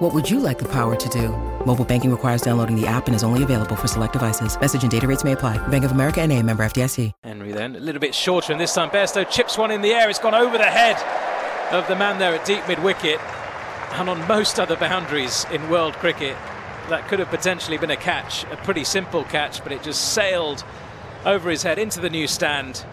What would you like the power to do? Mobile banking requires downloading the app and is only available for select devices. Message and data rates may apply. Bank of America and a member FDIC. Henry then, a little bit shorter, and this time Bairstow chips one in the air. It's gone over the head of the man there at deep mid wicket. And on most other boundaries in world cricket, that could have potentially been a catch, a pretty simple catch, but it just sailed over his head into the new stand.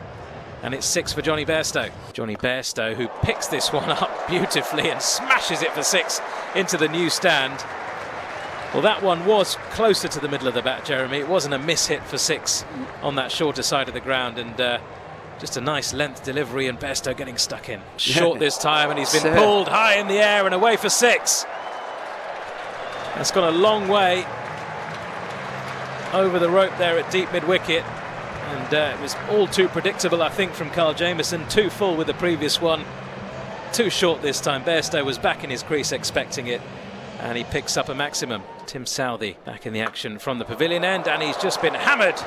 And it's six for Johnny Bairstow. Johnny Bairstow, who picks this one up beautifully and smashes it for six into the new stand. Well, that one was closer to the middle of the bat, Jeremy. It wasn't a miss hit for six on that shorter side of the ground, and uh, just a nice length delivery, and Bairstow getting stuck in. Short this time, and he's been pulled high in the air and away for six. That's gone a long way over the rope there at deep mid wicket. And uh, it was all too predictable, I think, from Kyle Jamieson. Too full with the previous one. Too short this time. Bairstow was back in his crease expecting it. And he picks up a maximum. Tim Southee back in the action from the pavilion end. And he's just been hammered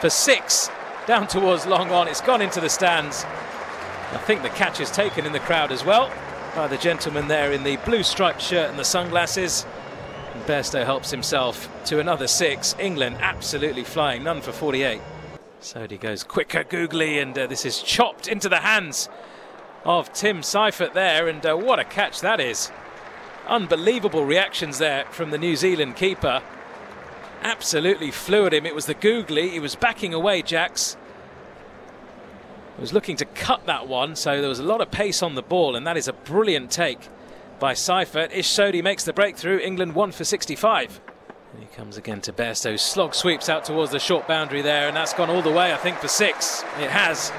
for six down towards long on. It's gone into the stands. I think the catch is taken in the crowd as well by the gentleman there in the blue striped shirt and the sunglasses. And Bairstow helps himself to another six. England absolutely flying, none for 48. Sodhi goes quicker, googly, and uh, this is chopped into the hands of Tim Seifert there. And uh, what a catch that is! Unbelievable reactions there from the New Zealand keeper. Absolutely flew at him. It was the googly. He was backing away, Jacks. Was looking to cut that one, so there was a lot of pace on the ball, and that is a brilliant take by Seifert. Ish Sodhi makes the breakthrough. England one for 65. And he comes again to Bairstow. Slog sweeps out towards the short boundary there, and that's gone all the way, I think, for six. It has.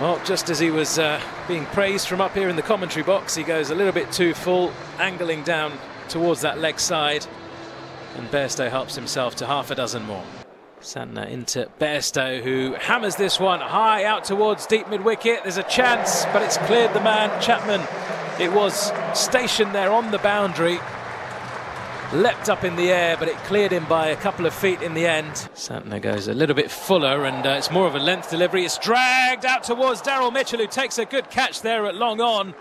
Well, just as he was uh, being praised from up here in the commentary box, he goes a little bit too full, angling down towards that leg side. And Bairstow helps himself to half a dozen more. Santner into Bairstow, who hammers this one high out towards deep mid wicket. There's a chance, but it's cleared the man. Chapman, it was stationed there on the boundary. Leapt up in the air, but it cleared him by a couple of feet in the end. Santner goes a little bit fuller, and uh, it's more of a length delivery. It's dragged out towards Daryl Mitchell, who takes a good catch there at long on,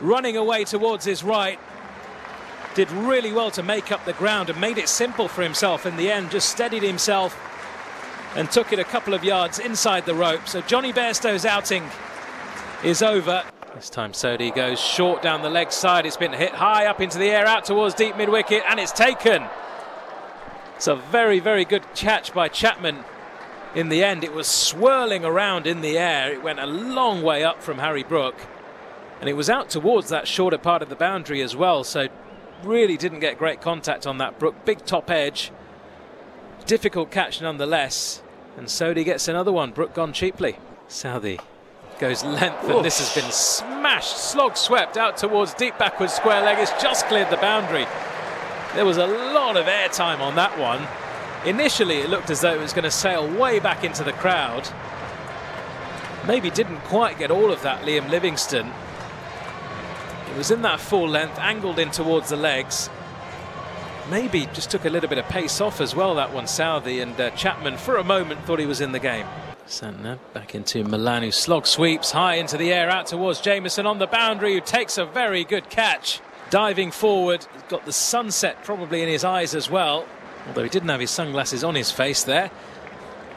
running away towards his right did really well to make up the ground and made it simple for himself in the end, just steadied himself and took it a couple of yards inside the rope. So Johnny Bairstow's outing is over. This time Sodhi goes short down the leg side. It's been hit high up into the air, out towards deep mid wicket, and it's taken. It's a very, very good catch by Chapman. In the end, it was swirling around in the air. It went a long way up from Harry Brook. And it was out towards that shorter part of the boundary as well. So really didn't get great contact on that Brook. Big top edge. Difficult catch nonetheless. And Sodhi gets another one. Brook gone cheaply. Southee goes length, and this has been smashed, slog swept out towards deep backward square leg. It's just cleared the boundary. There was a lot of airtime on that one. Initially, it looked as though it was going to sail way back into the crowd. Maybe didn't quite get all of that, Liam Livingstone. It was in that full length, angled in towards the legs. Maybe just took a little bit of pace off as well, that one, Southee. And uh, Chapman, for a moment, thought he was in the game. Santner back into Moeen, who slog sweeps high into the air out towards Jamieson on the boundary, who takes a very good catch. Diving forward, He's got the sunset probably in his eyes as well, although he didn't have his sunglasses on his face there.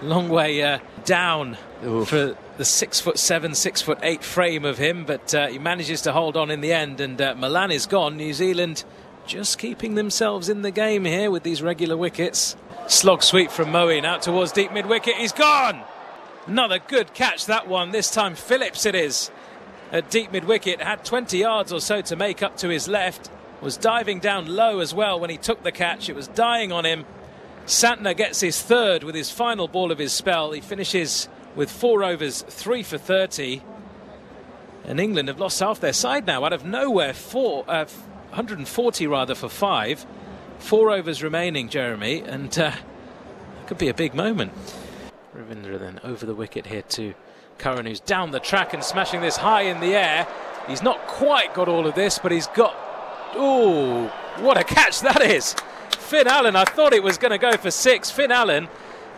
Long way uh, down for the six foot seven, six foot eight frame of him, but uh, he manages to hold on in the end. And uh, Moeen is gone. New Zealand just keeping themselves in the game here with these regular wickets. Slog sweep from Moeen out towards deep mid wicket. He's gone. Another good catch that one. This time Phillips it is at deep mid wicket. Had 20 yards or so to make up to his left. Was diving down low as well when he took the catch. It was dying on him. Santner gets his third with his final ball of his spell. He finishes with four overs, three for 30. And England have lost half their side now out of nowhere. Four, uh, 140 rather for five. Four overs remaining, Jeremy, and uh, could be a big moment. Ravindra then over the wicket here to Curran, who's down the track and smashing this high in the air. He's not quite got all of this, but he's got. Oh, what a catch that is! Finn Allen, I thought it was going to go for six. Finn Allen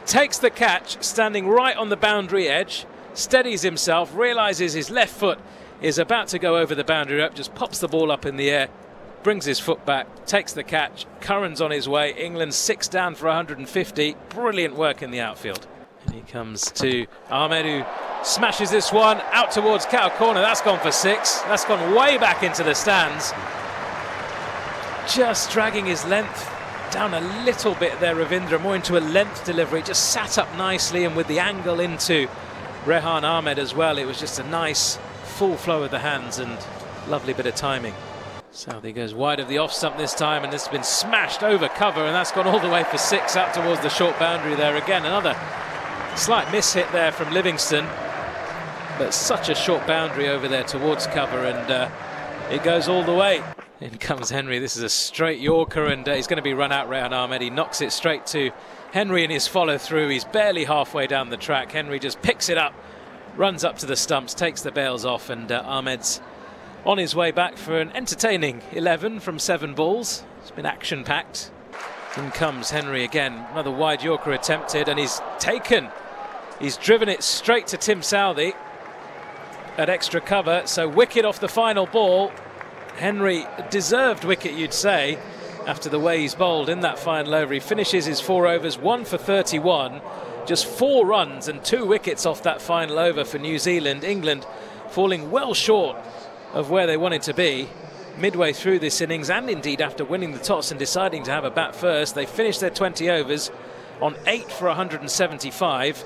takes the catch, standing right on the boundary edge, steadies himself, realizes his left foot is about to go over the boundary up, just pops the ball up in the air, brings his foot back, takes the catch. Curran's on his way. England six down for 150. Brilliant work in the outfield. And he comes to Ahmed, who smashes this one out towards cow corner. That's gone for six. That's gone way back into the stands. Just dragging his length down a little bit there, Ravindra, more into a length delivery. Just sat up nicely and with the angle into Rehan Ahmed as well. It was just a nice full flow of the hands and lovely bit of timing. Southee goes wide of the off stump this time, and this has been smashed over cover, and that's gone all the way for six out towards the short boundary there again. Another slight miss hit there from Livingstone, but such a short boundary over there towards cover, and uh, it goes all the way. In comes Henry. This is a straight Yorker, and uh, he's going to be run out. Rehan Ahmed. He knocks it straight to Henry in his follow through. He's barely halfway down the track. Henry just picks it up, runs up to the stumps, takes the bails off, and uh, Ahmed's on his way back for an entertaining 11 from seven balls. It's been action packed. In comes Henry again. Another wide Yorker attempted, and he's taken. He's driven it straight to Tim Southee at extra cover. So wicket off the final ball. Henry deserved wicket, you'd say, after the way he's bowled in that final over. He finishes his four overs, one for 31, just four runs and two wickets off that final over for New Zealand. England falling well short of where they wanted to be midway through this innings, and indeed after winning the toss and deciding to have a bat first. They finished their 20 overs on eight for 175.